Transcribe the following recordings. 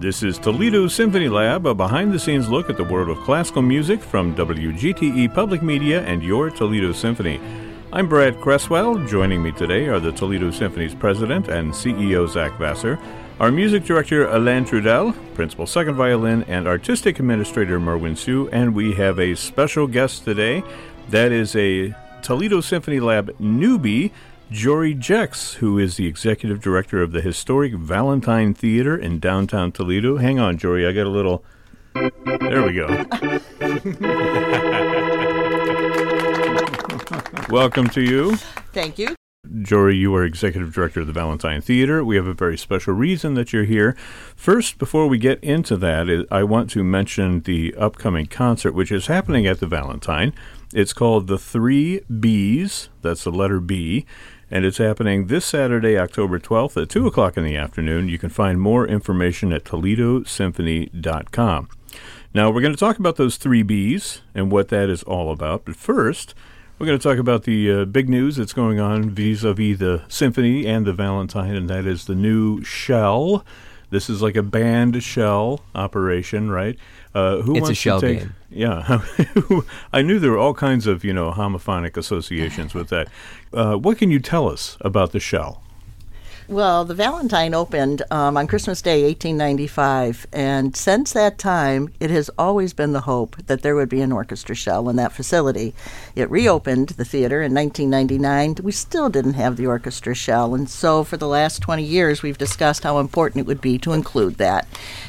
This is Toledo Symphony Lab, a behind the scenes look at the world of classical music from WGTE Public Media and your Toledo Symphony. I'm Brad Cresswell. Joining me today are the Toledo Symphony's president and CEO Zach Vassar, our music director Alain Trudel, principal second violin, and artistic administrator Merwin Siu, and we have a special guest today. That is a Toledo Symphony Lab newbie, Jory Jex, who is the executive director of the historic Valentine Theater in downtown Toledo. Hang on, Jory, I got a little. There we go. Welcome to you. Thank you. Jory, you are executive director of the Valentine Theater. We have a very special reason that you're here. First, before we get into that, I want to mention the upcoming concert, which is happening at the Valentine. It's called The Three Bs. That's the letter B and it's happening this Saturday, October 12th at 2 o'clock in the afternoon. You can find more information at ToledoSymphony.com. Now, we're going to talk about those three B's and what that is all about, but first, we're going to talk about the uh, big news that's going on vis a vis the symphony and the Valentine, and that is the new shell. This is like a band shell operation, right? Uh, who it's wants a shell to take, game. Yeah, I knew there were all kinds of you know homophonic associations with that. Uh, what can you tell us about the shell? Well, the Valentine opened um, on Christmas Day, 1895, and since that time, it has always been the hope that there would be an orchestra shell in that facility. It reopened the theater in 1999. We still didn't have the orchestra shell, and so for the last 20 years, we've discussed how important it would be to include that.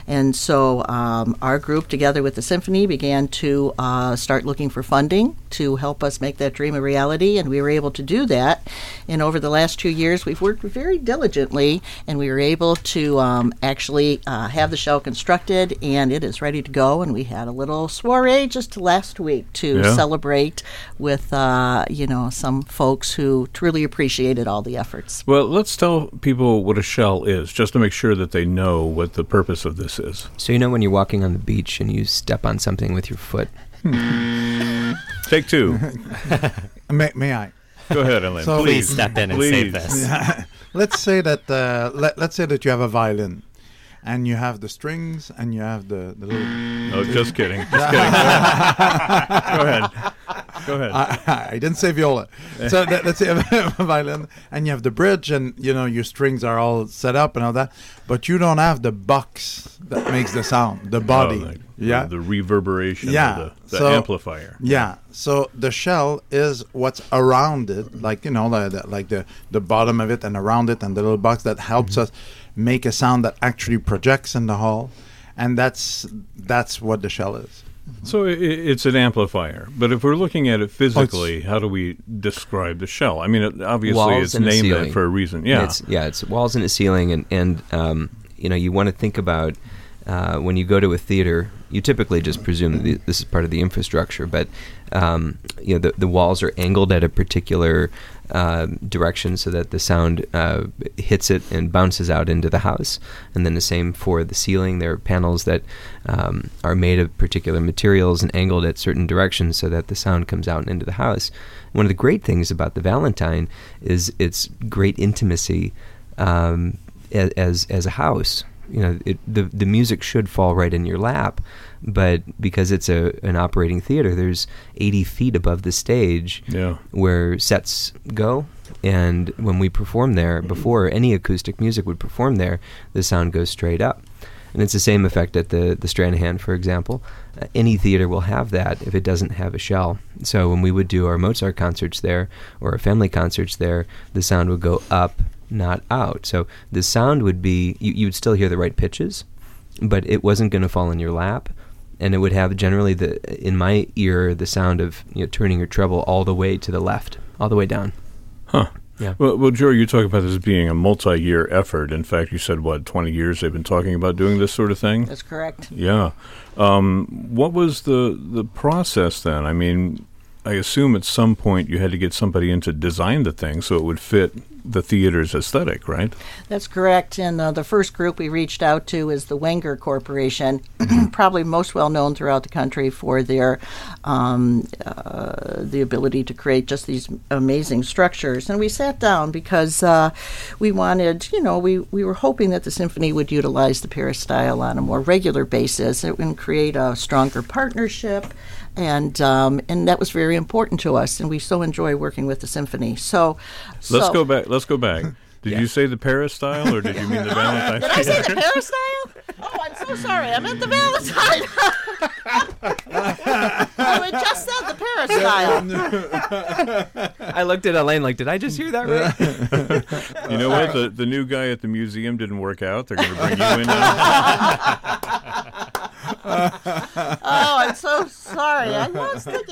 And so um, our group, together with the symphony, began to uh, start looking for funding to help us make that dream a reality, and we were able to do that. And over the last two years, we've worked very diligently, and we were able to um, actually uh, have the shell constructed, and it is ready to go. And we had a little soiree just last week to yeah. celebrate with uh, you know some folks who truly appreciated all the efforts. Well, let's tell people what a shell is, just to make sure that they know what the purpose of this is. So you know when you're walking on the beach and you step on something with your foot. Take two. may, may I? Go ahead, Alain. So please step in and save this. let's say that uh, let, let's say that you have a violin, and you have the strings, and you have the, the little. No, just kidding. Just kidding. Go ahead. Go ahead. I, I, didn't say viola. So us say a violin, and you have the bridge, and you know your strings are all set up and all that, but you don't have the box that makes the sound, the body. Oh, yeah, the, the reverberation. Yeah, the, the so, amplifier. Yeah, so the shell is what's around it, like you know, the, the, like the the bottom of it and around it, and the little box that helps mm-hmm. us make a sound that actually projects in the hall, and that's that's what the shell is. So it, it's an amplifier, but if we're looking at it physically, oh, how do we describe the shell? I mean, it, obviously it's named that for a reason. Yeah, it's, yeah, it's walls and a ceiling, and and um, you know you want to think about uh, when you go to a theater, you typically just presume that this is part of the infrastructure, but um, you know the, the walls are angled at a particular uh, direction so that the sound uh, hits it and bounces out into the house. And then the same for the ceiling. There are panels that um, are made of particular materials and angled at certain directions so that the sound comes out into the house. One of the great things about the Valentine is its great intimacy um, as as a house you know it, the the music should fall right in your lap but because it's a an operating theater there's 80 feet above the stage yeah. where sets go and when we perform there before any acoustic music would perform there the sound goes straight up. And it's the same effect at the the Stranahan for example. Uh, any theater will have that if it doesn't have a shell. So when we would do our Mozart concerts there or our family concerts there the sound would go up not out. So the sound would be you, you would still hear the right pitches, but it wasn't going to fall in your lap, and it would have generally the in my ear the sound of you know, turning your treble all the way to the left, all the way down. Huh. Yeah. Well, well, Joe, you talk about this being a multi-year effort. In fact, you said what twenty years they've been talking about doing this sort of thing. That's correct. Yeah. Um, what was the the process then? I mean, I assume at some point you had to get somebody in to design the thing so it would fit the theater's aesthetic, right? That's correct. And uh, the first group we reached out to is the Wenger Corporation, probably most well known throughout the country for their um, uh, the ability to create just these amazing structures. And we sat down because uh, we wanted, you know, we, we were hoping that the symphony would utilize the peristyle on a more regular basis and create a stronger partnership and um, and that was very important to us, and we so enjoy working with the symphony. So, let's so go back. Let's go back. Did you say the Paris style, or did you mean the Valentine? Did I say the Paris style? Oh, I'm so sorry. I meant the Valentine. oh, it just said the Paris style. I looked at Alain like, did I just hear that right? You know what? The the new guy at the museum didn't work out. They're going to bring you in now. oh, I'm so sorry. I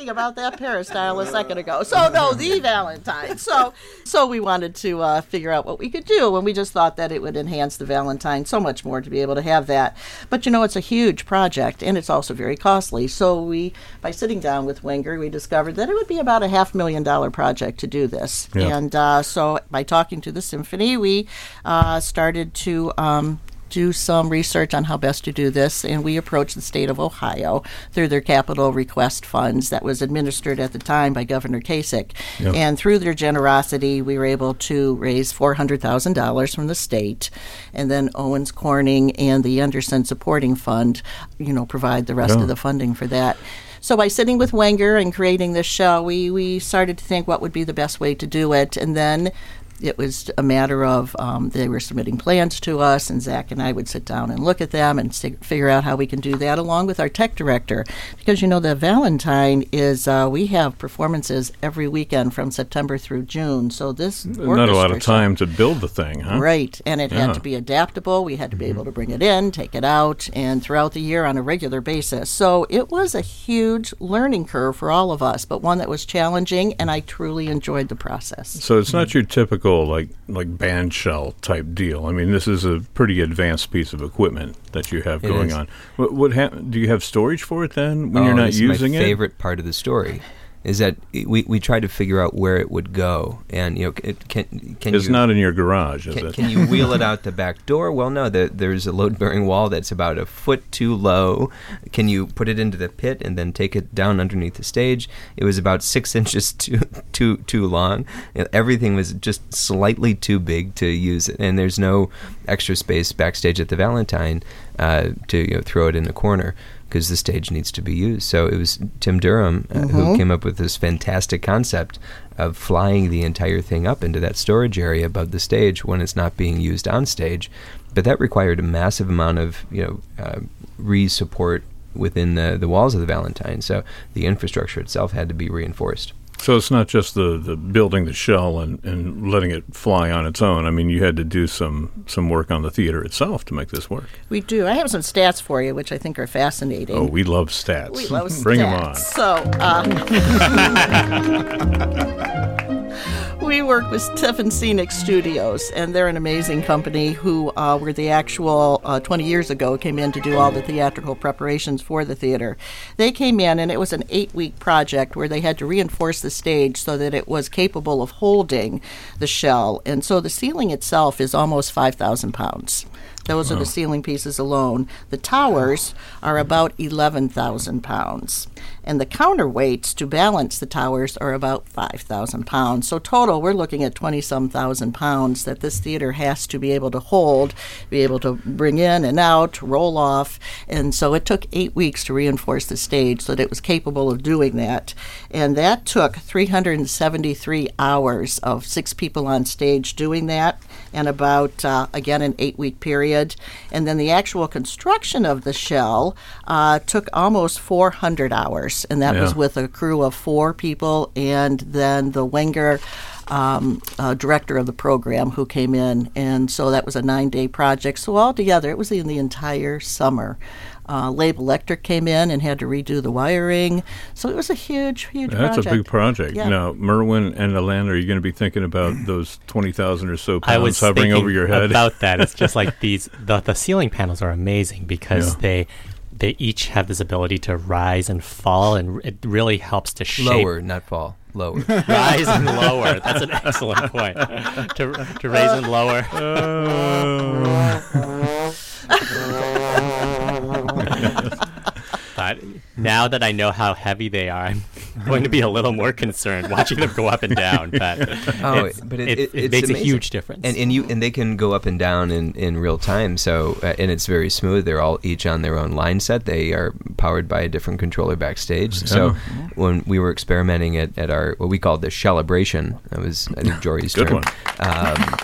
thinking about that peristyle a second ago. So no, the Valentine. So so we wanted to uh, figure out what we could do, and we just thought that it would enhance the Valentine so much more to be able to have that. But you know, it's a huge project, and it's also very costly. So we, by sitting down with Wenger, we discovered that it would be about a half million dollar project to do this. Yeah. And uh, so by talking to the symphony, we uh, started to. Um, do some research on how best to do this, and we approached the state of Ohio through their capital request funds that was administered at the time by Governor Kasich. Yep. And through their generosity, we were able to raise $400,000 from the state, and then Owens Corning and the Anderson Supporting Fund, you know, provide the rest Yeah. of the funding for that. So by sitting with Wenger and creating this show, we, we started to think what would be the best way to do it, and then it was a matter of um, they were submitting plans to us, and Zach and I would sit down and look at them and sig- figure out how we can do that, along with our tech director, because you know the Valentine is uh, we have performances every weekend from September through June. So this Not a lot of time to build the thing, huh? Right, and it Yeah. had to be adaptable. We had to be able to bring it in, take it out, and throughout the year on a regular basis. So it was a huge learning curve for all of us, but one that was challenging, and I truly enjoyed the process. So it's not your typical like like band shell type deal. I mean, this is a pretty advanced piece of equipment that you have It going is. on. What, what hap- do you have storage for it then when oh, you're not using my it? favorite part of the story is that we, we tried to figure out where it would go, and you know, it, can can It's you not in your garage, is can, it? can you wheel it out the back door? Well, no. The, there's a load-bearing wall that's about a foot too low. Can you put it into the pit and then take it down underneath the stage? It was about six inches too too too long. Everything was just slightly too big to use it, and there's no extra space backstage at the Valentine uh, to you know, throw it in the corner because the stage needs to be used. So it was Tim Durham uh, who came up with this fantastic concept of flying the entire thing up into that storage area above the stage when it's not being used on stage. But that required a massive amount of you know uh, re-support within the the walls of the Valentine. So the infrastructure itself had to be reinforced. So it's not just the, the building the shell and, and letting it fly on its own. I mean, you had to do some some work on the theater itself to make this work. We do. I have some stats for you, which I think are fascinating. Oh, we love stats. We love Bring stats. them on. So, uh, we work with Tiffin Scenic Studios, and they're an amazing company who uh, were the actual, uh, 20 years ago, came in to do all the theatrical preparations for the theater. They came in, and it was an eight week project where they had to reinforce the stage so that it was capable of holding the shell. And so the ceiling itself is almost 5,000 pounds. Those are the ceiling pieces alone. The towers are about 11,000 pounds. And the counterweights to balance the towers are about 5,000 pounds. So, total, we're looking at 20 some thousand pounds that this theater has to be able to hold, be able to bring in and out, roll off. And so, it took eight weeks to reinforce the stage so that it was capable of doing that. And that took 373 hours of six people on stage doing that, and about, uh, again, an eight week period. And then the actual construction of the shell uh, took almost 400 hours, and that was with a crew of four people, and then the Wenger. Um, uh, director of the program who came in, and so that was a nine-day project. So altogether, it was in the entire summer. Uh, Labe Electric came in and had to redo the wiring, so it was a huge, huge That's project. a big project. Yeah. Now, Merwin and Alain, are you going to be thinking about those 20,000 or so I was pounds hovering over your head? about that. It's just like these the, the ceiling panels are amazing because Yeah. they they each have this ability to rise and fall, and it really helps to shape Lower, not fall. lower. Rise and lower. That's an excellent point. to, to raise and lower. But now that I know how heavy they are, I'm going to be a little more concerned watching them go up and down. But, Oh, it's- but it- it, it- it it's makes a huge difference. and and you and they can go up and down in, in real time. So uh, and it's very smooth. They're all each on their own line set. They are powered by a different controller backstage. So when we were experimenting at, at our what we called the celebration, that was I think Jory's Good term. one. Um,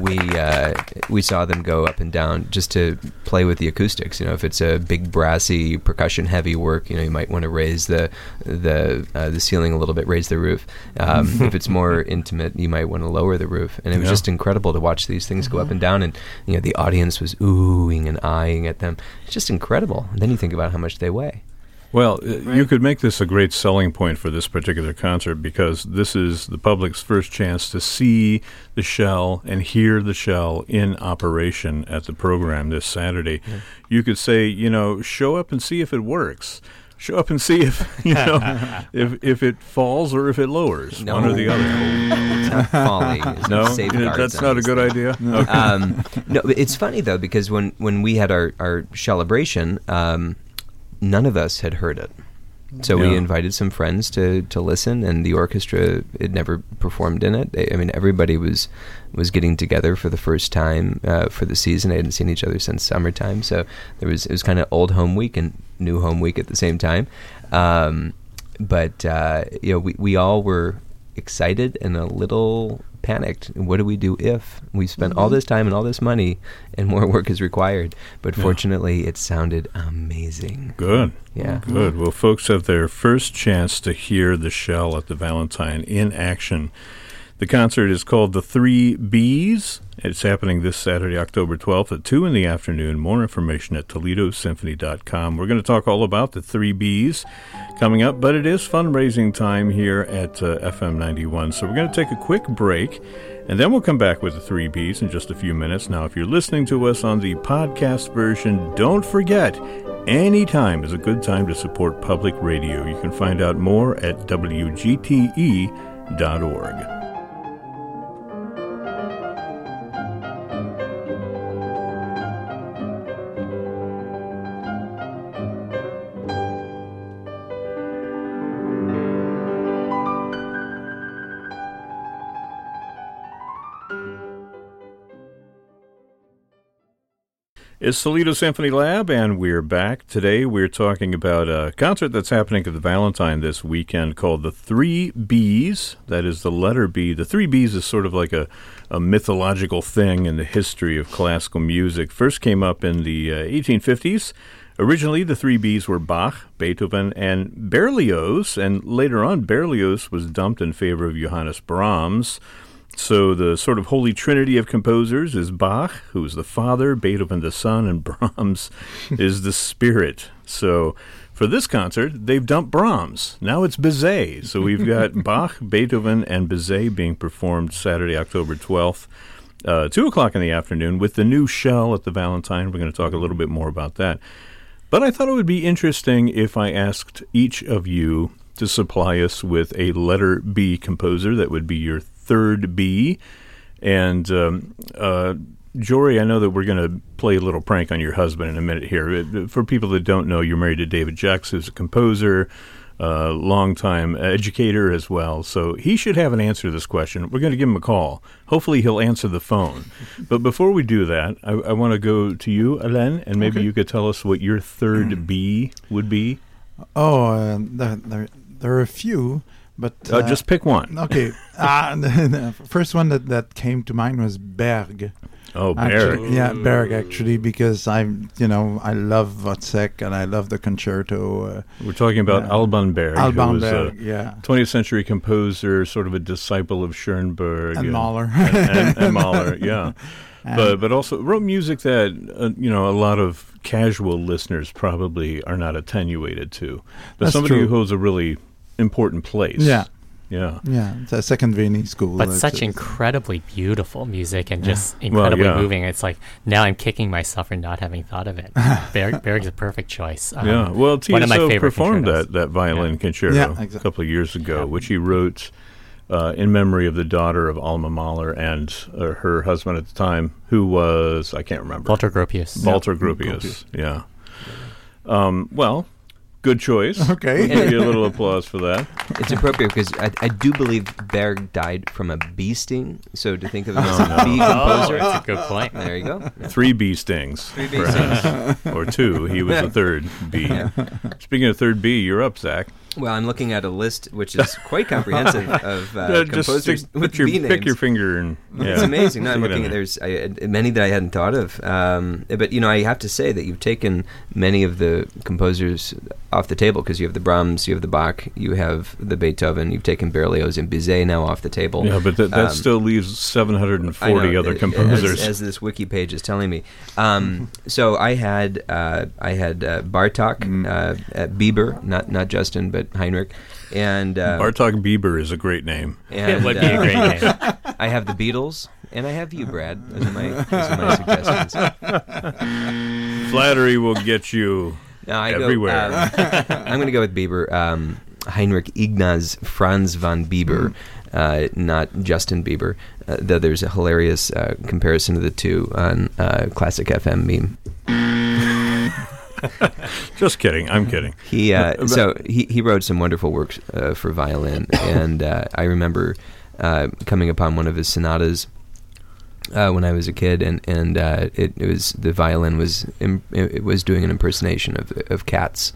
we uh, we saw them go up and down just to play with the acoustics. You know, if it's a big brassy percussion heavy work, you know, you might want to raise the the uh, the ceiling a little bit, raise the roof. Um, if it's more intimate, you might want to lower the roof. And it was Yeah. just incredible to watch these things go up and down, and you know, the audience was oohing and eyeing at them. It's just incredible. And then you think about how much they weigh. Well, uh, you could make this a great selling point for this particular concert because this is the public's first chance to see the shell and hear the shell in operation at the program this Saturday. You could say, you know, show up and see if it works. Show up and see if you know if if it falls or if it lowers, one or the other. It's folly. There's No, that's not a good things. idea. Okay. um, no, it's funny though because when when we had our our celebration, um, none of us had heard it. So we invited some friends to, to listen, and the orchestra had never performed in it. I mean, everybody was was getting together for the first time uh, for the season. They hadn't seen each other since summertime, so there was it was kind of old home week and new home week at the same time. Um, but uh, you know, we we all were excited and a little panicked. What do we do if we spent all mm-hmm. this time and all this money and more work is required? But Yeah. fortunately, it sounded amazing. Good. Yeah. Good. Well, folks have their first chance to hear the shell at the Valentine in action. The concert is called The Three Bs. It's happening this Saturday, October 12th at 2 in the afternoon. More information at ToledoSymphony.com. We're going to talk all about the Three Bs coming up, but it is fundraising time here at uh, FM 91. So we're going to take a quick break, and then we'll come back with the Three Bs in just a few minutes. Now, if you're listening to us on the podcast version, don't forget any time is a good time to support public radio. You can find out more at WGTE.org. It's Toledo Symphony Lab, and we're back. Today we're talking about a concert that's happening at the Valentine this weekend called the Three Bs. That is the letter B. The Three Bs is sort of like a, a mythological thing in the history of classical music. First came up in the uh, 1850s. Originally, the three Bs were Bach, Beethoven, and Berlioz, and later on, Berlioz was dumped in favor of Johannes Brahms. So the sort of holy trinity of composers is Bach, who is the father, Beethoven the son, and Brahms is the spirit. So for this concert, they've dumped Brahms. Now it's Bizet. So we've got Bach, Beethoven, and Bizet being performed Saturday, October 12th, uh, 2 o'clock in the afternoon with the new shell at the Valentine. We're going to talk a little bit more about that. But I thought it would be interesting if I asked each of you to supply us with a letter B composer that would be your third B. And um, uh, Jory, I know that we're going to play a little prank on your husband in a minute here. Uh, For people that don't know, you're married to David Jex, who's a composer, uh, longtime educator as well. So he should have an answer to this question. We're going to give him a call. Hopefully, he'll answer the phone. but before we do that, I, I want to go to you, Alain, and maybe Okay. you could tell us what your third B would be. Oh, uh, there, there, there are a few, but Uh, just pick one. okay. uh, the first one that, that came to mind was Berg. Oh, Actually, Berg. yeah, Berg. Actually, because I, you know, I love Wozzeck and I love the concerto. Uh, We're talking about Yeah. Alban Berg, Alban who was Berg, a yeah, 20th century composer, sort of a disciple of Schoenberg and Mahler. and, and, and Mahler, yeah. And- but but also wrote music that uh, you know a lot of casual listeners probably are not attenuated to. But somebody true. who holds a really important place. Yeah, Yeah. Yeah, it's a second Viennese school. But such it's- incredibly beautiful music and just Well, incredibly yeah. moving. It's like now I'm kicking myself for not having thought of it. Berg, Berg's a perfect choice. Um, yeah. Well, one of my TSO favorite performed concertos. that, that violin Yeah. concerto Yeah, a couple of years ago, Yeah. which he wrote uh, in memory of the daughter of Alma Mahler and uh, her husband at the time, who was, I can't remember. Walter Gropius. Walter Gropius. Yeah. Um, well, good choice. Okay. We'll give you a little applause for that. It's appropriate because I, I do believe Berg died from a bee sting. So to think of him as Oh, a no. bee Oh, composer, that's a good point. there you go. Yeah. Three bee stings, perhaps. or two. He was the third bee. Speaking of third bee, you're up, Zach. Well, I'm looking at a list which is quite comprehensive of uh, just composers stick, with your, bee pick your finger and yeah. It's amazing. No, I'm Stick it in looking at there's I, many that I hadn't thought of. Um, but you know, I have to say that you've taken many of the composers off the table because you have the Brahms, you have the Bach, you have the Beethoven, you've taken Berlioz and Bizet now off the table. Yeah, but that, that Um, still leaves 740 know, other composers. As, this wiki page is telling me. Um, so I had uh, I had uh, Bartok, Mm. uh, uh, Biber, not not Justin, but Heinrich, and uh, Bartok Bieber is a great name. and, it would be a uh, great name. I have the Beatles, and I have you, Brad. Those are my, those are my suggestions. Flattery will get you. No, I Everywhere. Go, um, I'm going to go with Biber. Um, Heinrich Ignaz Franz von Biber, uh, not Justin Bieber. Uh, though there's a hilarious uh, comparison of the two on uh, Classic FM meme. Just kidding. I'm kidding. He uh, so he, he wrote some wonderful works uh, for violin, and uh, I remember uh, coming upon one of his sonatas uh, when I was a kid, and and uh, it, it was the violin was im- it was doing an impersonation of of cats,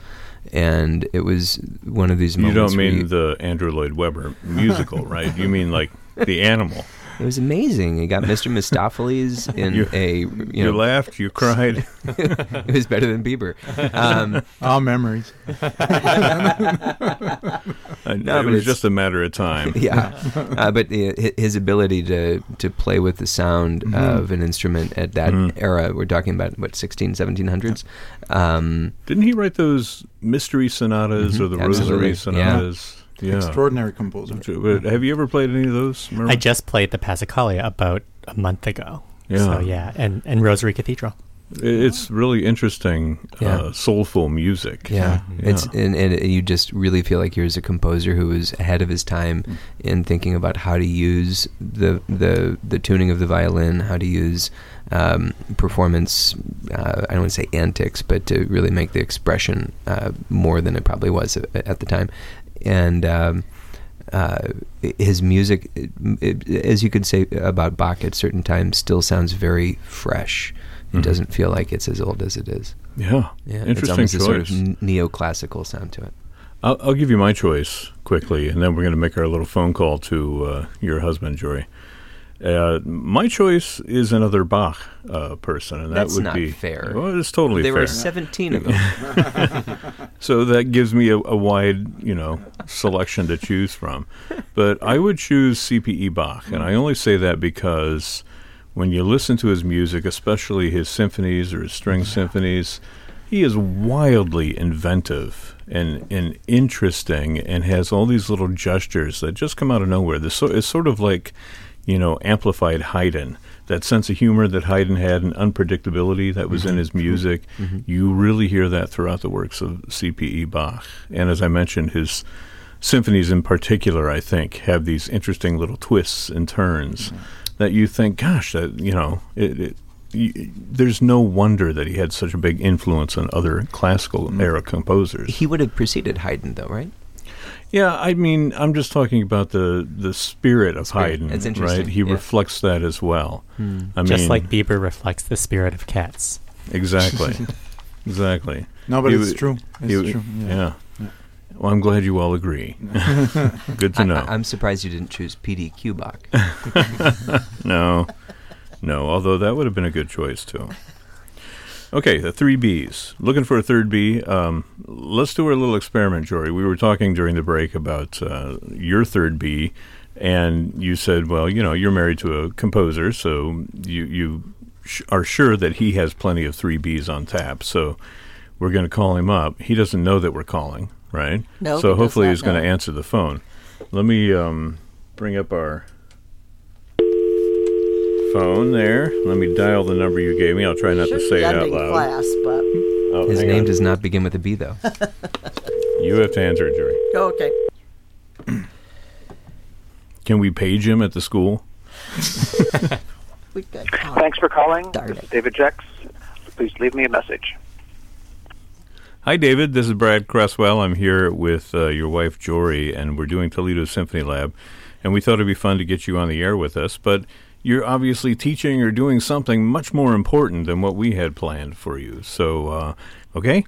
and it was one of these You don't mean you- the Andrew Lloyd Webber musical, right? You mean like the animal. It was amazing. He got Mr. Mistoffelees in You- a You, you know laughed, you cried. it was better than Bieber. Um, All memories. And No, it was it's- just a matter of time. yeah, uh, but uh, his ability to to play with the sound Mm-hmm. of an instrument at that Mhm. era, we're talking about what 16, 1700s. Um, Didn't he write those mystery sonatas Mhm, or the absolutely, rosary sonatas? Yeah. Extraordinary composer. But have you ever played any of those? Merwin? I just played the Passacaglia about a month ago. Yeah. So yeah, and, and Rosary Cathedral. It's really interesting, Yeah. uh, soulful music. yeah, Yeah. it's and, and you just really feel like here's a composer who was ahead of his time Mm. in thinking about how to use the the the tuning of the violin, how to use um, performance. Uh, I don't want to say antics, but to really make the expression uh, more than it probably was at, at the time, and. Um, uh, his music, it, as you could say about Bach at certain times, still sounds very fresh. It Mhm. doesn't feel like it's as old as it is. Yeah. Yeah, it's Interesting almost choice. a sort of neoclassical sound to it. I'll, I'll give you my choice quickly, and then we're going to make our little phone call to uh, your husband, Jory. Uh, my choice is another Bach uh, person, and that That's would not be fair. Well, it's totally fair. there fair. were 17 of them. So that gives me a, a wide, you know, selection to choose from. But I would choose CPE Bach, and I only say that because when you listen to his music, especially his symphonies or his string symphonies, he is wildly inventive and, and interesting and has all these little gestures that just come out of nowhere. This so, it's sort of like, you know, amplified Haydn. That sense of humor that Haydn had and unpredictability that was in mm-hmm. his music, mm-hmm. Mm-hmm. you really hear that throughout the works of C.P.E. Bach. And as I mentioned, his symphonies in particular, I think, have these interesting little twists and turns that you think, gosh, that you know, it, it, there's no wonder that he had such a big influence on other classical mm. era composers. he would have preceded Haydn, though, right? Yeah, I mean, I'm just talking about the the spirit of Spirit. Haydn, It's right? He yeah. reflects that as well. Hmm. I Just mean, like Biber reflects the spirit of cats. exactly, exactly. No, but You- it's true. It's You- true. Yeah. Well, I'm glad you all agree. Good to I, know. I, am surprised you didn't choose PDQ Bach. no, no. Although that would have been a good choice too. Okay, the three Bs. Looking for a third B. Um, let's do our little experiment, Jory. We were talking during the break about uh, your third B, and you said, "Well, you know, you're married to a composer, so you you sh- are sure that he has plenty of three Bs on tap." So we're going to call him up. He doesn't know that we're calling, right? No, So hopefully he's going to answer the phone. Let me um, bring up our phone there. Let me dial the number you gave me. I'll try not Should to say be it out ending loud. class, but Oh, His name on. does not begin with a B, though. You have to answer it, Jerry. okay. Can we page him at the school? We could. Oh, Thanks for calling. Darn This it. is David Jex. Please leave me a message. Hi, David. This is Brad Cresswell. I'm here with uh, your wife, Jory, and we're doing Toledo Symphony Lab. And we thought it'd be fun to get you on the air with us, but you're obviously teaching or doing something much more important than what we had planned for you. So, uh, okay?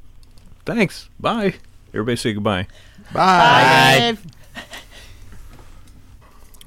Thanks. Bye. Everybody say goodbye. Bye. Dave.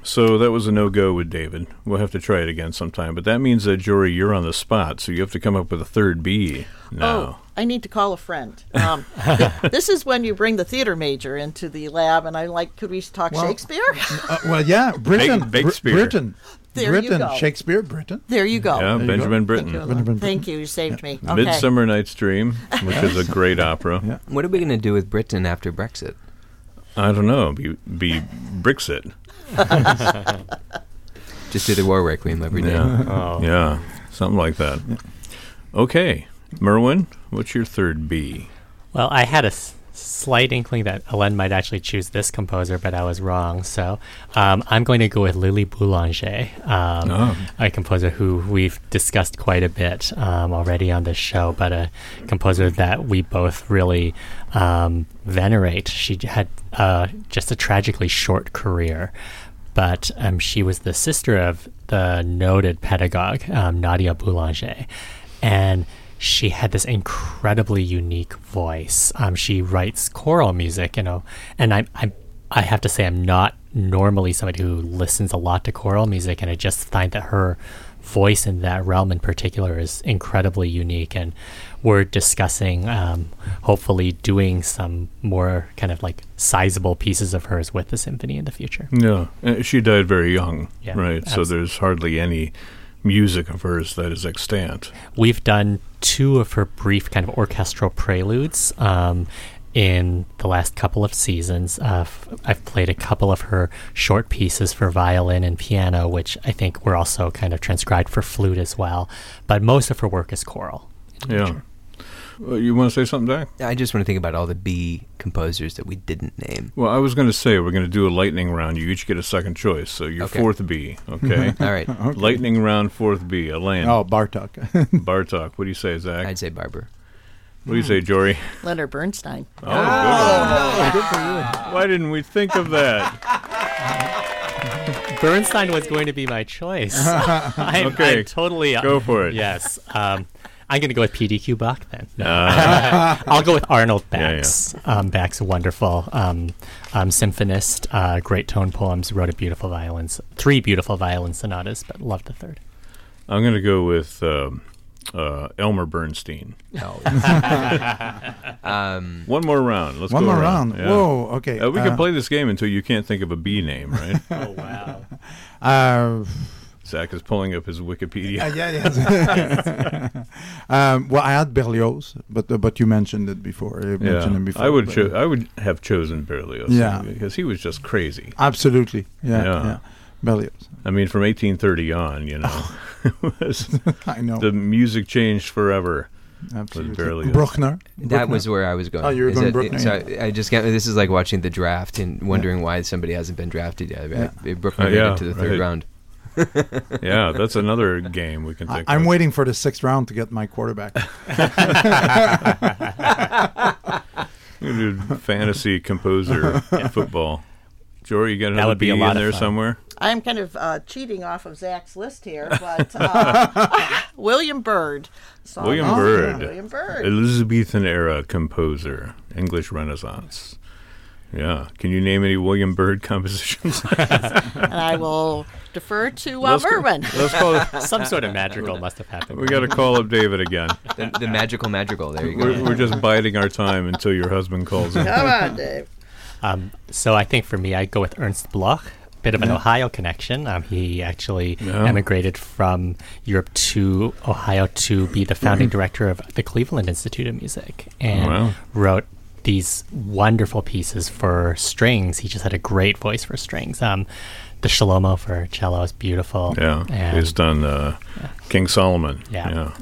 So that was a no go with David. We'll have to try it again sometime. But that means that, Jory, you're on the spot, so you have to come up with a third B now. Oh, I need to call a friend. Um, this is when you bring the theater major into the lab, and I'm like, could we talk Well- Shakespeare? Uh, well, yeah, Britten, Big- Br- Shakespeare. Britten, There you Britten, go. Shakespeare, Britten. there you go. Yeah, you Benjamin Thank you. Britten. Benjamin Thank you. You saved me. Okay. Midsummer Night's Dream, which is a great opera. Yeah. What are we going to do with Britain after Brexit? I don't know. Be, be Brexit. Just do the war requiem every day. Yeah. Oh. yeah, something like that. Okay. Merwin, what's your third B? Well, I had a s- slight inkling that Alain might actually choose this composer, but I was wrong. So um, I'm going to go with Lili Boulanger, um, Oh. a composer who we've discussed quite a bit um, already on this show, but a composer that we both really um, venerate. She had uh, just a tragically short career. But um, she was the sister of the noted pedagogue um, Nadia Boulanger, and she had this incredibly unique voice. Um, she writes choral music, you know, and I, I, I have to say, I'm not normally somebody who listens a lot to choral music, and I just find that her voice in that realm in particular is incredibly unique. And we're discussing, um, hopefully, doing some more kind of like sizable pieces of hers with the symphony in the future. Yeah, uh, she died very young, Yeah, right? So there's hardly any music of hers that is extant. We've done two of her brief kind of orchestral preludes um, in the last couple of seasons. Uh, f- I've played a couple of her short pieces for violin and piano, which I think were also kind of transcribed for flute as well. But most of her work is choral. Yeah. nature. Uh, you want to say something, Dak? I just want to think about all the B composers that we didn't name. Well, I was going to say we're going to do a lightning round. You each get a second choice. So your Okay. fourth B, okay? All right. Lightning round, fourth B. Alain, Oh, Bartok. Bartok. What do you say, Zach? I'd say Barber. what do you say, Jory? Leonard Bernstein. Oh, good one. Why didn't we think of that? Bernstein was going to be my choice. I'm, Okay, I'm totally. go for it. Yes. Um, I'm going to go with PDQ Bach then. Uh, I'll go with Arnold Yeah, yeah. Bax. Um, Bax, wonderful um, um, symphonist, uh, great tone poems, wrote a beautiful violins, three beautiful violin sonatas, but loved the third. I'm going to go with um, uh, Elmer Bernstein. Um, One more round. Let's One go more around. round. Yeah. Whoa, okay. Uh, we uh, can play this game until you can't think of a B name, right? Oh, wow. Zach is pulling up his Wikipedia. uh, yeah, yes. um, well, I had Berlioz, but uh, but you mentioned it before. You mentioned him before. I would cho- I would have chosen Berlioz. Yeah. because he was just crazy. Absolutely. Yeah, Yeah. yeah. Berlioz. I mean, from 1830 on, you know, it was I know. the music changed forever. Absolutely. Berlioz. Bruckner. that Bruckner. was where I was going. Oh, you were Is going that- Bruckner, So yeah. I, I just got. This is like watching the draft and wondering why somebody hasn't been drafted yet. Yeah. I, Bruckner Uh, made yeah, it to the third right. round. Yeah, that's another game we can I, think I'm of. waiting for the sixth round to get my quarterback. We can do fantasy composer football. Jory, you got another would be B a lot in there fun. somewhere? I'm kind of uh, cheating off of Zach's list here, but uh, William Byrd. William of- Byrd. William Byrd. Elizabethan era composer, English Renaissance. Yeah. Can you name any William Byrd compositions? and I will defer to uh, Let's go- Let's call it. Some sort of magical must have happened. We got to call up David again. The, the magical madrigal. There you go. We're, we're just biding our time until your husband calls in. Come on, Dave. Um, so I think for me, I'd go with Ernst Bloch. Bit of an Ohio connection. Um, he actually Yeah. emigrated from Europe to Ohio to be the founding director of the Cleveland Institute of Music, and Wow. wrote these wonderful pieces for strings. He just had a great voice for strings. Um, the Schelomo for cello is beautiful. Yeah, And- he's done uh, King Solomon. Yeah.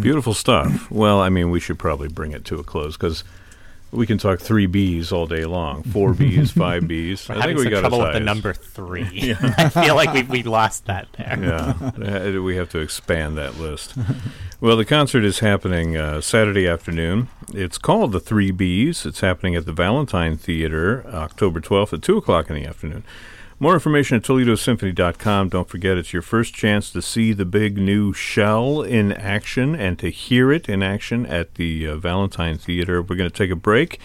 Beautiful stuff. Well, I mean, we should probably bring it to a close because we can talk three Bs all day long. Four Bs, five Bs. We're I having think we some got trouble a with the number three. I feel like we we lost that there. yeah, we have to expand that list. Well, the concert is happening uh, Saturday afternoon. It's called the Three Bs. It's happening at the Valentine Theater, October 12th at 2 o'clock in the afternoon. More information at ToledoSymphony.com. Don't forget, it's your first chance to see the big new shell in action and to hear it in action at the uh, Valentine Theater. We're going to take a break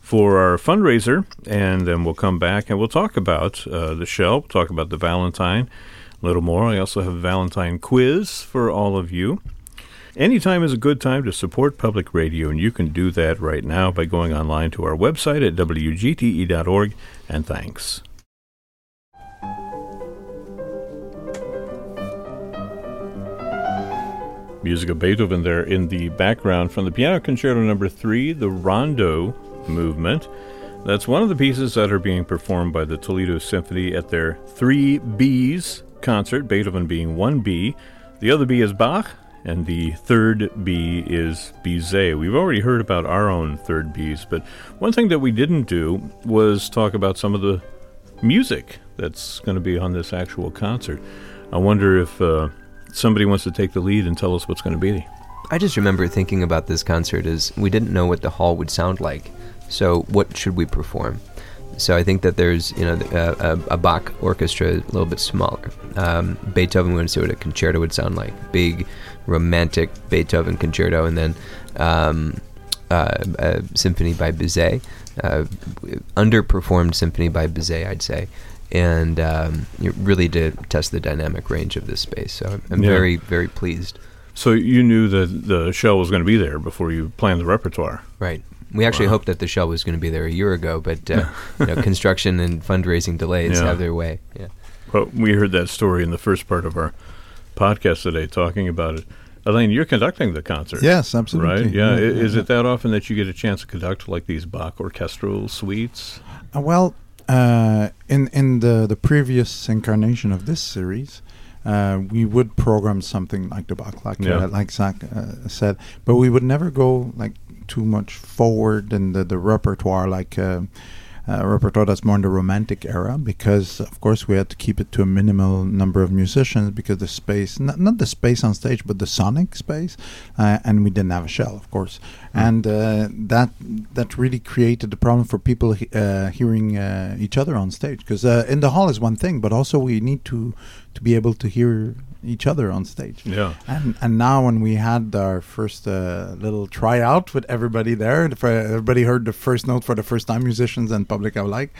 for our fundraiser, and then we'll come back and we'll talk about uh, the shell, we'll talk about the Valentine a little more. I also have a Valentine quiz for all of you. Anytime is a good time to support public radio, and you can do that right now by going online to our website at wgte.org. And thanks. Music of Beethoven there in the background from the Piano Concerto Number Three, the Rondo movement. That's one of the pieces that are being performed by the Toledo Symphony at their Three Bs concert, Beethoven being one B. The other B is Bach, and the third B is Bizet. We've already heard about our own third Bs, but one thing that we didn't do was talk about some of the music that's going to be on this actual concert. I wonder if uh, somebody wants to take the lead and tell us what's going to be. I just remember thinking about this concert as we didn't know what the hall would sound like. So what should we perform? So I think that there's you know a, a, a Bach orchestra a little bit smaller. Um, Beethoven we want to see what a concerto would sound like. Big, romantic Beethoven concerto, and then um, uh, a symphony by Bizet, uh, underperformed symphony by Bizet, I'd say, and um, really to test the dynamic range of this space. So I'm, I'm Yeah. very very pleased. So you knew that the shell was going to be there before you planned the repertoire. Right. We actually Wow. hoped that the shell was going to be there a year ago, but uh, you know, construction and fundraising delays Yeah. have their way. Yeah. Well, we heard that story in the first part of our podcast today, talking about it. Alain, you're conducting the concert. Yes, absolutely. Right? Yeah. I- Yeah, Is yeah. it that often that you get a chance to conduct like these Bach orchestral suites? Uh, well, uh, in in the the previous incarnation of this series, uh, we would program something like the Bach, like Yeah. like Zach uh, said, but we would never go like too much forward in the the repertoire, like. Uh, uh, repertoire that's more in the romantic era because of course we had to keep it to a minimal number of musicians because the space not, not the space on stage but the sonic space uh, and we didn't have a shell of course. And uh, that that really created the problem for people he- uh, hearing uh, each other on stage because uh, in the hall is one thing but also we need to to be able to hear each other on stage Yeah. and and now when we had our first uh, little tryout with everybody there, the everybody heard the first note for the first time, musicians and public alike.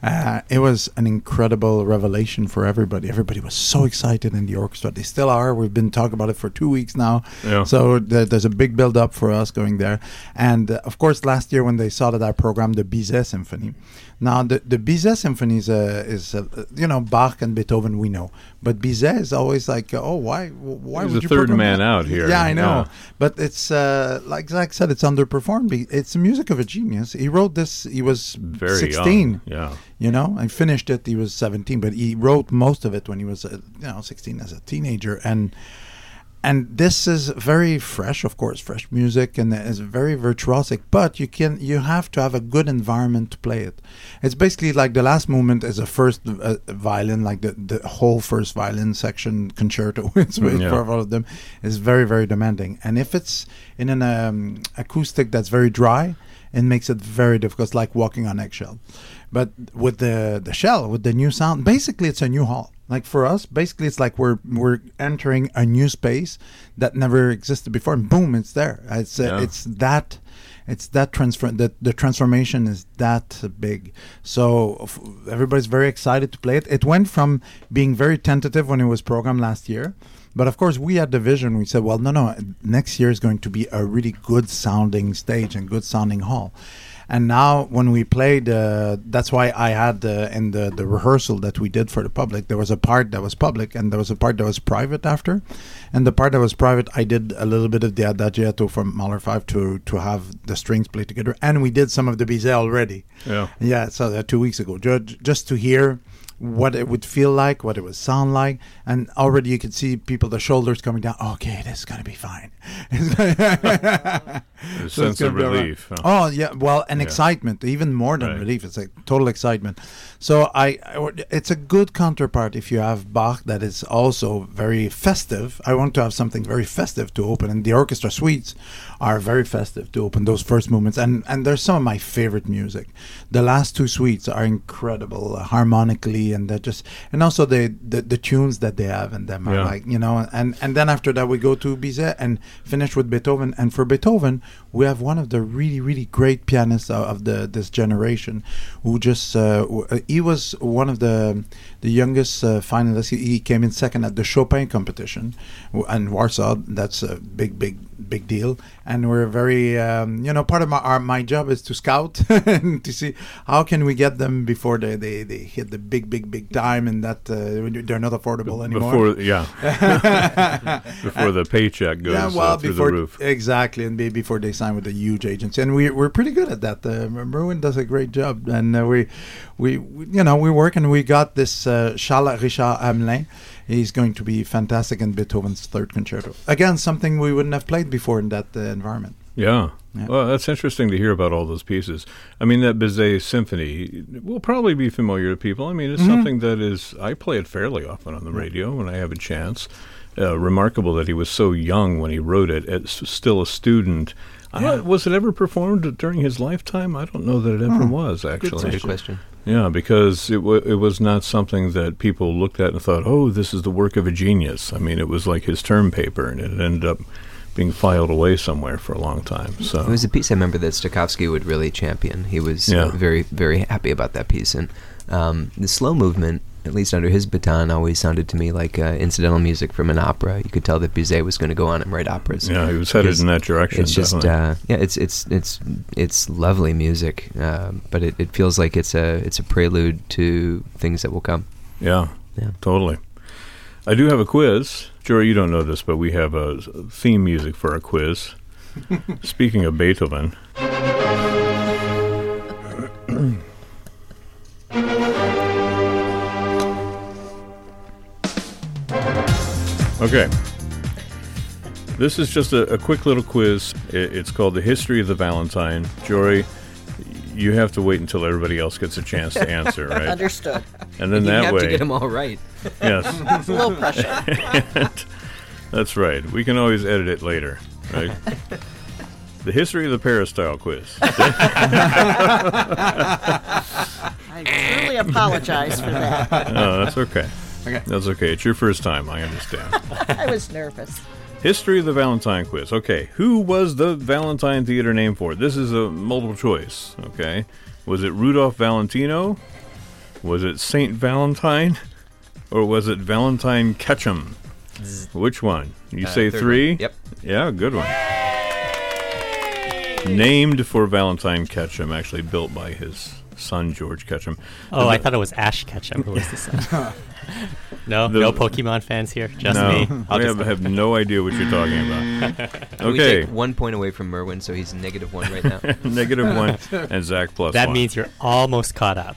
Uh, it was an incredible revelation for everybody. Everybody was so excited in the orchestra. They still are. We've been talking about it for two weeks now. Yeah. So th- there's a big build up for us going there. And uh, of course, last year when they saw that I programmed the Bizet Symphony. Now the the Bizet Symphony is, uh, is uh, you know Bach and Beethoven we know, but Bizet is always like oh why why He's would the third man that? out here. Yeah, I know, Yeah. but it's uh, like Zach said, it's underperformed. It's the music of a genius. He wrote this. He was Very sixteen. young. Yeah. You know, I finished it. He was 17, but he wrote most of it when he was, uh, you know, 16 as a teenager. And and this is very fresh, of course, fresh music, and it's very virtuosic. But you can, you have to have a good environment to play it. It's basically like the last movement is a first uh, violin, like the the whole first violin section concerto. it's Mm, yeah. for all of them is very very demanding. And if it's in an um, acoustic that's very dry, it makes it very difficult. It's like walking on eggshell. But with the the shell, with the new sound, basically it's a new hall. Like for us, basically it's like we're we're entering a new space that never existed before, and boom, it's there. It's uh, Yeah. it's that. It's that transfer. That the transformation is that big. So f- everybody's very excited to play it. It went from being very tentative when it was programmed last year, but of course we had the vision. We said, well, no, no, next year is going to be a really good sounding stage and good sounding hall. And now when we played, uh, that's why I had uh, in the the rehearsal that we did for the public, there was a part that was public and there was a part that was private after. And the part that was private, I did a little bit of the adagietto from Mahler Five to to have the strings play together, and we did some of the bizet already. Yeah. Yeah, so uh, two weeks ago, ju- just to hear what it would feel like, what it would sound like, and already you could see people, the shoulders coming down. Okay, this is gonna be fine. A so sense of be all right. relief. huh? Oh yeah, well, an Yeah. excitement, even more than Right. relief. It's like total excitement. So I, I- it's a good counterpart if you have Bach that is also very festive. I want to have something very festive to open, and the orchestra suites are very festive to open those first movements. And and there's some of my favorite music. The last two suites are incredible uh, harmonically, and they're just and also the, the the tunes that they have in them are Yeah. like you know. And and then after that we go to Bizet and finish with Beethoven. And for Beethoven, we have one of the really really great pianists of, of the this generation, who just uh, uh, he was one of the the youngest uh, finalists. He, he came in second at the Chopin competition, in Warsaw. That's a big big big deal. And we're very um, you know part of my our, my job is to scout and to see how can we get them before they they, they hit the big big big time and that uh, they're not affordable anymore. Before, yeah, before the paycheck goes yeah, well, uh, through before the roof. exactly, and be, before they sign with a huge agency, and we we're pretty good at that. Uh, Merwin does a great job, and uh, we, we we you know we work and we got this uh, Charles Richard Hamelin. He's going to be fantastic in Beethoven's Third Concerto. Again, something we wouldn't have played before in that uh, environment. Yeah. Yeah. Well, that's interesting to hear about all those pieces. I mean, that Bizet Symphony will probably be familiar to people. I mean, it's Mm-hmm. something that is, I play it fairly often on the radio when I have a chance. Uh, remarkable that he was so young when he wrote it, as still a student. I was it ever performed during his lifetime? I don't know that it ever was, actually. That's a actually. good question. Yeah, because it, wa it was not something that people looked at and thought, oh, this is the work of a genius. I mean, it was like his term paper, and it ended up being filed away somewhere for a long time. So It was a piece I remember that Stokowski would really champion. He was Yeah. very, very happy about that piece. And um, the slow movement, at least under his baton, always sounded to me like uh, incidental music from an opera. You could tell that Bizet was going to go on and write operas. yeah, he was headed in that direction. It's just, uh, yeah, it's it's it's it's lovely music, um, but it, it feels like it's a it's a prelude to things that will come. Yeah, Yeah. totally. I do have a quiz. Jory, you don't know this, but we have a theme music for our quiz. Speaking of Beethoven. Okay. This is just a, a quick little quiz. I it's called The History of the Valentine. Jory, you have to wait until everybody else gets a chance to answer, right? Understood. And then you that have way, to get them all right. yes, It's a little pressure. that's right. We can always edit it later, right? the history of the peristyle quiz. I truly apologize for that. No, that's okay. Okay. That's okay. It's your first time. I understand. I was nervous. History of the Valentine quiz. Okay, who was the Valentine Theater named for? This is a multiple choice. Okay, was it Rudolph Valentino? Was it Saint Valentine? Or was it Valentine Ketchum? Which one? You Uh, say three? one. Yep. Yeah, good one. Named for Valentine Ketchum, actually built by his son George Ketchum. Oh, I thought it was Ash Ketchum who was the son. no, The- no Pokemon fans here. Just no, me. I'll I have, have no idea what you're talking about. We Okay, take one point away from Merwin, so he's negative one right now. negative one, and Zak plus that one. means you're almost caught up.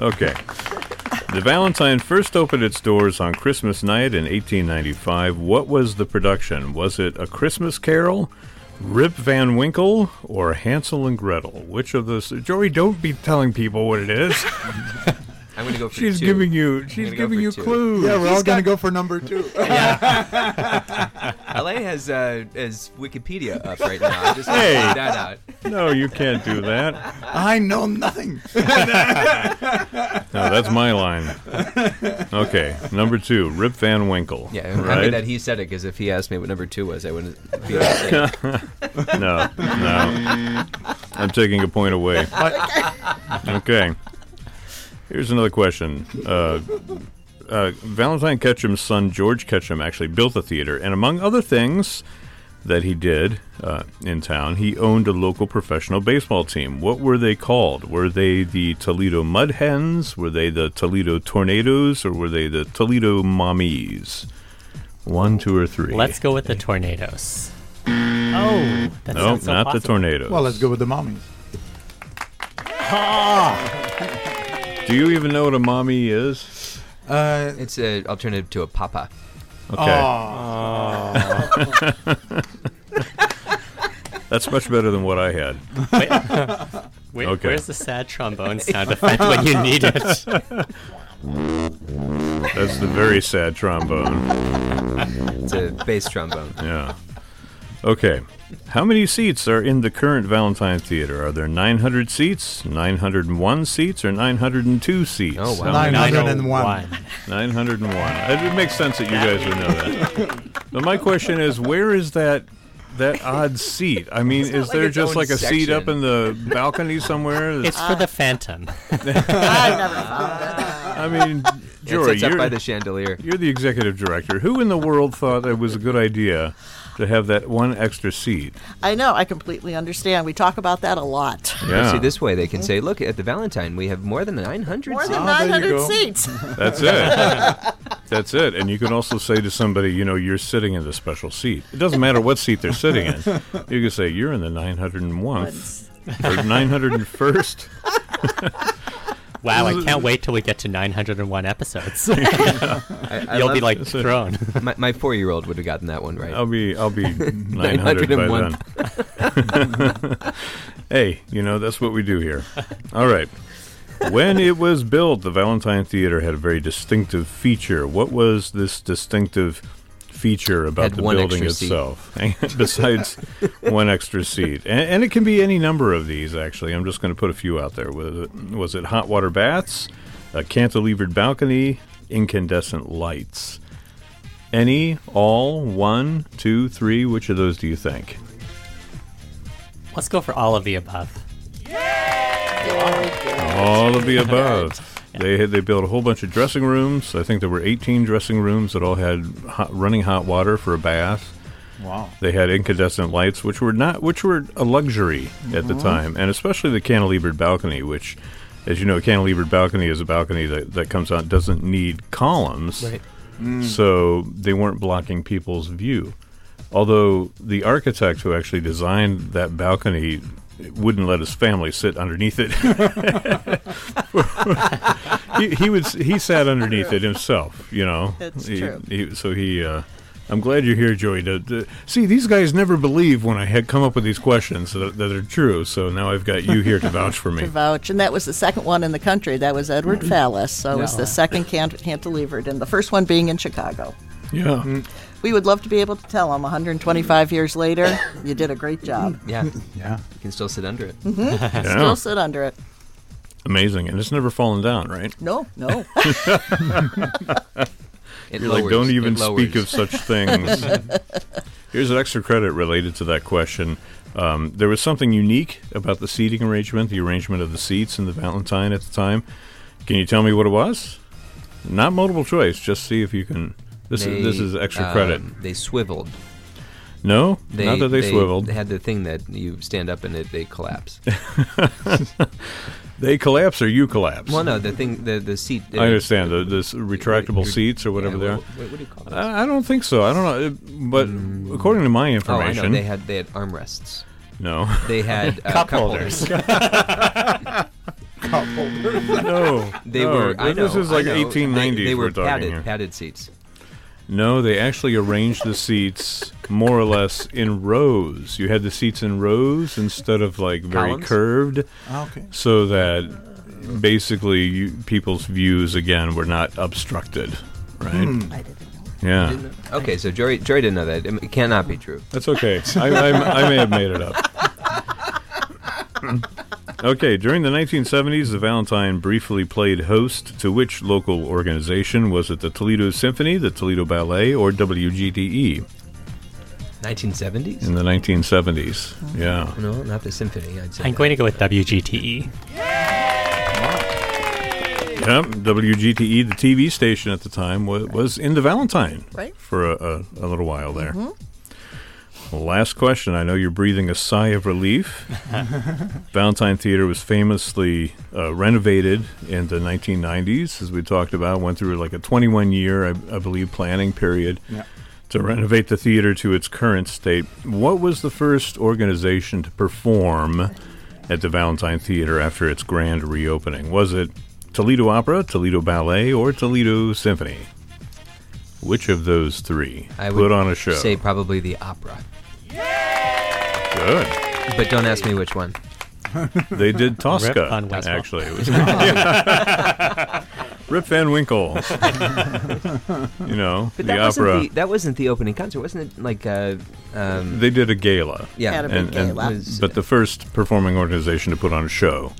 Okay. The Valentine first opened its doors on Christmas night in 1895. What was the production? Was it A Christmas Carol, Rip Van Winkle, or Hansel and Gretel? Which of those? Joey, don't be telling people what it is. I'm going to go for she's two. giving you. She's go giving for you two. clues. Yeah, we're all gonna go for number two. LA has uh, has Wikipedia up right now. I just want Hey. point that out. No, you can't do that. I know nothing. No, that's my line. Okay, number two, Rip Van Winkle. Yeah, I'm happy right? that he said it because if he asked me what number two was, I wouldn't be able to say it. No, no. I'm taking a point away. Okay. Here's another question. Uh, uh, Valentine Ketchum's son, George Ketchum, actually built the theater, and among other things, that he did uh, in town, he owned a local professional baseball team. What were they called? Were they the Toledo Mud Hens? Were they the Toledo Tornadoes? Or were they the Toledo Mommies? One, two, or three? Let's go with the tornadoes. Oh, that No, so not the. Tornadoes. Well, let's go with the mommies. Do you even know what a mommy is? Uh, It's an alternative to a papa. Okay. oh, That's much better than what I had. Wait, Okay. Where's the sad trombone sound effect when you need it? That's the very sad trombone. It's a bass trombone. Yeah. Okay. How many seats are in the current Valentine Theater? Are there 900 seats, 901 seats, or 902 seats? Oh, wow. 901. 901. 901. It makes sense that you guys would know that. But my question is, where is that that odd seat? I mean, is like there just like a seat up in the balcony somewhere? It's for the Phantom. I never found it. I mean, It Jory, sits up you're, by the chandelier. you're the executive director. Who in the world thought it was a good idea to have that one extra seat? I know. I completely understand. We talk about that a lot. Yeah. See, this way they can say, look, at the Valentine, we have more than 900 More than Oh, there 900 go. seats. That's it. That's it. And you can also say to somebody, you know, you're sitting in the special seat. It doesn't matter what seat they're sitting in. You can say, you're in the 901st or 901st. Wow, I can't wait till we get to 901 episodes. I, I You'll be like That's thrown. my, my four-year-old would have gotten that one right. I'll be I'll be 900 by 901. then. hey, you know, that's what we do here. All right. When it was built, the Valentine Theater had a very distinctive feature. What was this distinctive feature about Had the one building extra seat. itself? Besides one extra seat. And, and it can be any number of these, actually. I'm just going to put a few out there. Was it, was it hot water baths, a cantilevered balcony, incandescent lights? Any, all, one, two, three? Which of those do you think? Let's go for all of the above. All of the above. They had, they built a whole bunch of dressing rooms. I think there were 18 dressing rooms that all had hot, running hot water for a bath. wow. They had incandescent lights, which were not which were a luxury at the mm-hmm. time, and especially the cantilevered balcony, which, as you know, a cantilevered balcony is a balcony that, that comes out doesn't need columns, Right. Mm. so they weren't blocking people's view. Although the architect who actually designed that balcony wouldn't let his family sit underneath it. he, he would he sat underneath it himself, you know. It's He- true. he- so he. Uh, I'm glad you're here, Joey. To, to, see, these guys never believe when I had come up with these questions that, that are true. So now I've got you here to vouch for to me. vouch, and that was the second one in the country. That was Edward Fallis, so it was Yeah. the second can- cantilevered, and the first one being in Chicago. Yeah. We would love to be able to tell them 125 years later, you did a great job. Yeah, Yeah. you can still sit under it. yeah. Still sit under it. Amazing, and it's never fallen down, right? No, no. It You're lowers, like, don't even speak of such things. Here's an extra credit related to that question. Um, there was something unique about the seating arrangement, the arrangement of the seats in the Valentine at the time. Can you tell me what it was? Not multiple choice. Just see if you can. This is this is extra credit. um, They swiveled. No, They, not that they, swiveled. They had the thing that you stand up and it, they collapse. They collapse or you collapse. well, no, the thing, the the seat. uh, I understand the this retractable Re- seats or whatever yeah, they are. what, what, what do you call those? I I don't think so. I don't know, It- but according to my oh, I information, know. They had they had armrests. no, They had uh, Cup cup holders. no, They no, were. I know. This is I like know. 1890s. They, they were we're padded here. padded seats. No, they actually arranged the seats more or less in rows. You had the seats in rows instead of like very Columns? curved, Ah, Okay. so that basically you, people's views again were not obstructed. Right? I didn't know. Yeah, Okay, so Jory, Jory didn't know that. It cannot be true. that's okay. I, I, I may have made it up. Okay, during the 1970s, the Valentine briefly played host to which local organization? Was it the Toledo Symphony, the Toledo Ballet, or WGTE 1970s? in the 1970s? Yeah. No, not the symphony. I'd say. I'm that. going to go with WGTE. Yeah, WGTE, E, the TV station at the time, was, was in the Valentine Right. for a, a, a little while there. Mm-hmm. Last question. I know you're breathing a sigh of relief. Valentine Theater was famously uh, renovated in the 1990s, as we talked about. Went through like a 21 year, I, I believe, planning period Yeah. to renovate the theater to its current state. What was the first organization to perform at the Valentine Theater after its grand reopening? Was it Toledo Opera, Toledo Ballet, or Toledo Symphony? Which of those three I put would on a show? say probably the opera. Good. But don't ask me which one. They did Tosca. Rip Van Winkle. actually, it was Rip Van Winkle. you know But the that opera. wasn't the that wasn't the opening concert, wasn't it? Like uh, um, they did a gala. yeah, Had a big and, and- gala. was- but the first performing organization to put on a show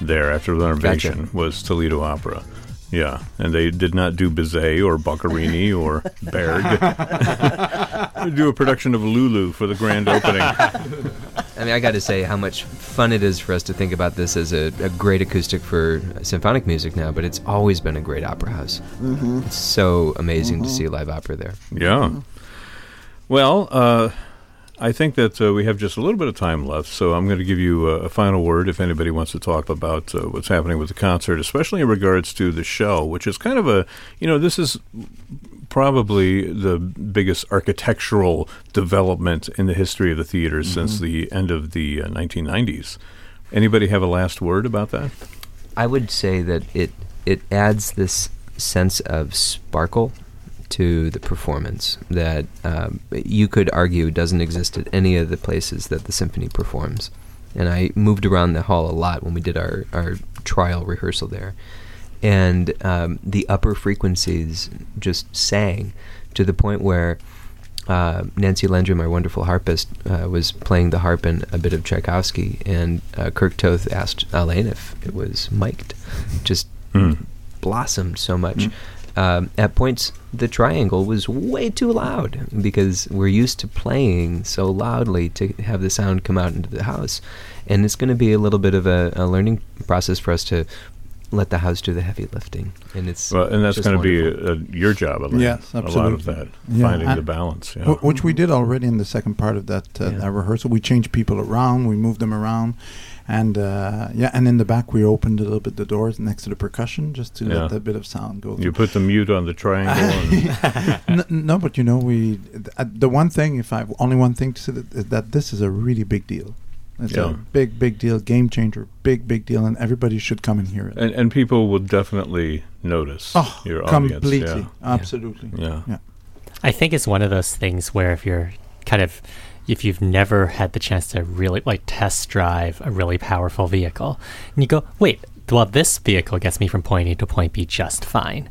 there after the renovation was Toledo Opera. Yeah, and they did not do Bizet or Boccherini or Berg. they do a production of Lulu for the grand opening. I mean, I got to say how much fun it is for us to think about this as a, a great acoustic for symphonic music now, but it's always been a great opera house. Mm-hmm. It's so amazing to see live opera there. Yeah. Well, uh, I think that uh, we have just a little bit of time left, so I'm going to give you a, a final word if anybody wants to talk about uh, what's happening with the concert, especially in regards to the show, which is kind of a, you know, this is probably the biggest architectural development in the history of the theater since the end of the uh, 1990s. Anybody have a last word about that? I would say that it it adds this sense of sparkle to the performance that um, you could argue doesn't exist at any of the places that the symphony performs. And I moved around the hall a lot when we did our, our trial rehearsal there. And um, the upper frequencies just sang to the point where uh, Nancy Landrum, our wonderful harpist, uh, was playing the harp in a bit of Tchaikovsky, and uh, Kirk Toth asked Alain if it was mic'd. Just Hmm. blossomed so much. Um, at points, the triangle was way too loud because we're used to playing so loudly to have the sound come out into the house. And it's going to be a little bit of a, a learning process for us to let the house do the heavy lifting. And it's Well, and that's going to be wonderful. uh, your job, Alain. Yes, A lot of that, Yeah, finding and- the balance. Yeah. Wh- Which we did already in the second part of that, uh, Yeah. that rehearsal. We changed people around, we moved them around, and uh, yeah, and in the back we opened a little bit the doors next to the percussion just to Yeah. let that bit of sound go. You put the mute on the triangle. And, N- no, but you know, we th- uh, the one thing, if I only one thing to say that, is that this is a really big deal. It's Yeah. a big, big deal, game changer, big, big deal, and everybody should come and hear it. and, and people will definitely notice oh, your audience. completely, absolutely. Yeah. yeah. I think it's one of those things where if you're kind of if you've never had the chance to really like test drive a really powerful vehicle and you go wait well this vehicle gets me from point a to point b just fine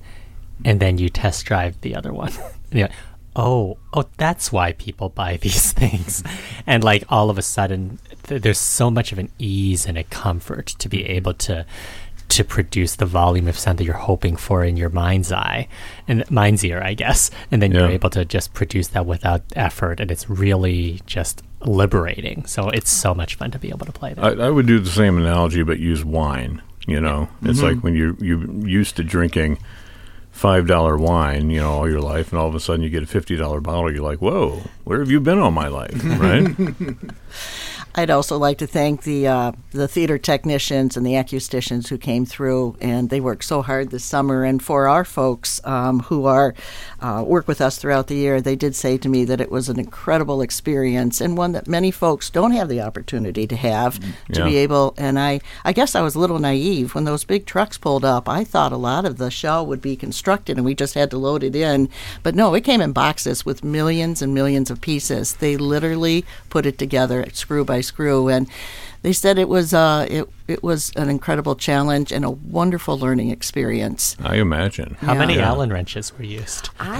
and then you test drive the other one. Like, oh oh that's why people buy these things. And like all of a sudden th- there's so much of an ease and a comfort to be able to to produce the volume of sound that you're hoping for in your mind's eye and mind's ear, I guess. And then you're able to just produce that without effort, and it's really just liberating. So it's so much fun to be able to play that. I, I would do the same analogy, but use wine. You know, it's like mm-hmm. when you you used to drinking five dollar wine, you know, all your life, and all of a sudden you get a fifty dollar bottle. You're like, whoa, where have you been all my life? Right? I'd also like to thank the uh, the theater technicians and the acousticians who came through, and they worked so hard this summer. And for our folks um, who are uh, work with us throughout the year, they did say to me that it was an incredible experience and one that many folks don't have the opportunity to have to be able. And I I guess I was a little naive when those big trucks pulled up. I thought a lot of the shell would be constructed and we just had to load it in, but no, it came in boxes with millions and millions of pieces. They literally put it together screw by screw, and they said it was uh, it it was an incredible challenge and a wonderful learning experience. I imagine. How many Yeah. Allen wrenches were used? I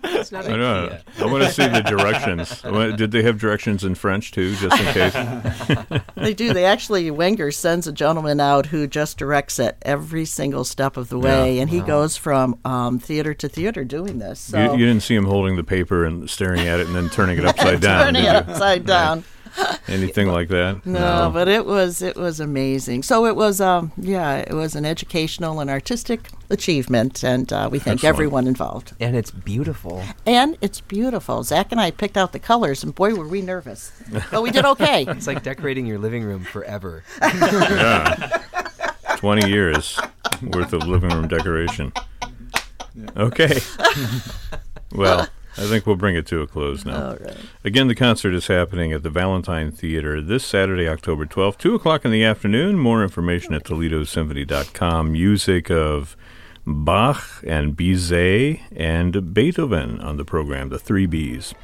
wonder. It's not I know. I want to see the directions. Did they have directions in French too, just in case? they do. They actually Wenger sends a gentleman out who just directs it every single step of the way, Yeah. and he goes from um, theater to theater doing this. So. You, you didn't see him holding the paper and staring at it and then turning it upside down. turning it upside down. Anything like that? No, but it was it was amazing. So it was um yeah, it was an educational and artistic achievement, and uh, we thank Excellent. everyone involved. And it's beautiful. And it's beautiful. Zak and I picked out the colors, and boy, were we nervous, but we did okay. It's like decorating your living room forever. yeah. 20 years worth of living room decoration. Okay. well, I think we'll bring it to a close now. All right. Again, the concert is happening at the Valentine Theater this Saturday, October 12th, 2 o'clock in the afternoon. More information at ToledoSymphony.com. Music of Bach and Bizet and Beethoven on the program, the three Bs.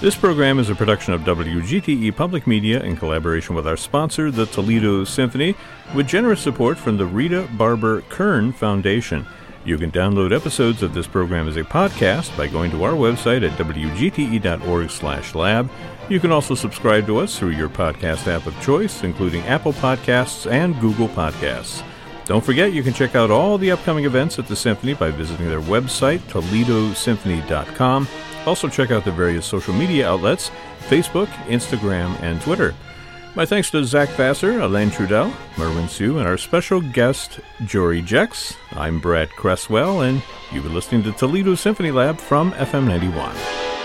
This program is a production of WGTE Public Media in collaboration with our sponsor, the Toledo Symphony, with generous support from the Rita Barber Kern Foundation. You can download episodes of this program as a podcast by going to our website at wgte.org/lab. You can also subscribe to us through your podcast app of choice, including Apple Podcasts and Google Podcasts. Don't forget, you can check out all the upcoming events at the Symphony by visiting their website, ToledoSymphony.com. Also, check out the various social media outlets Facebook, Instagram, and Twitter. My thanks to Zak Vassar, Alain Trudel, Merwin Siu, and our special guest, Jory Jex. I'm Brad Cresswell, and you've been listening to Toledo Symphony Lab from FM 91.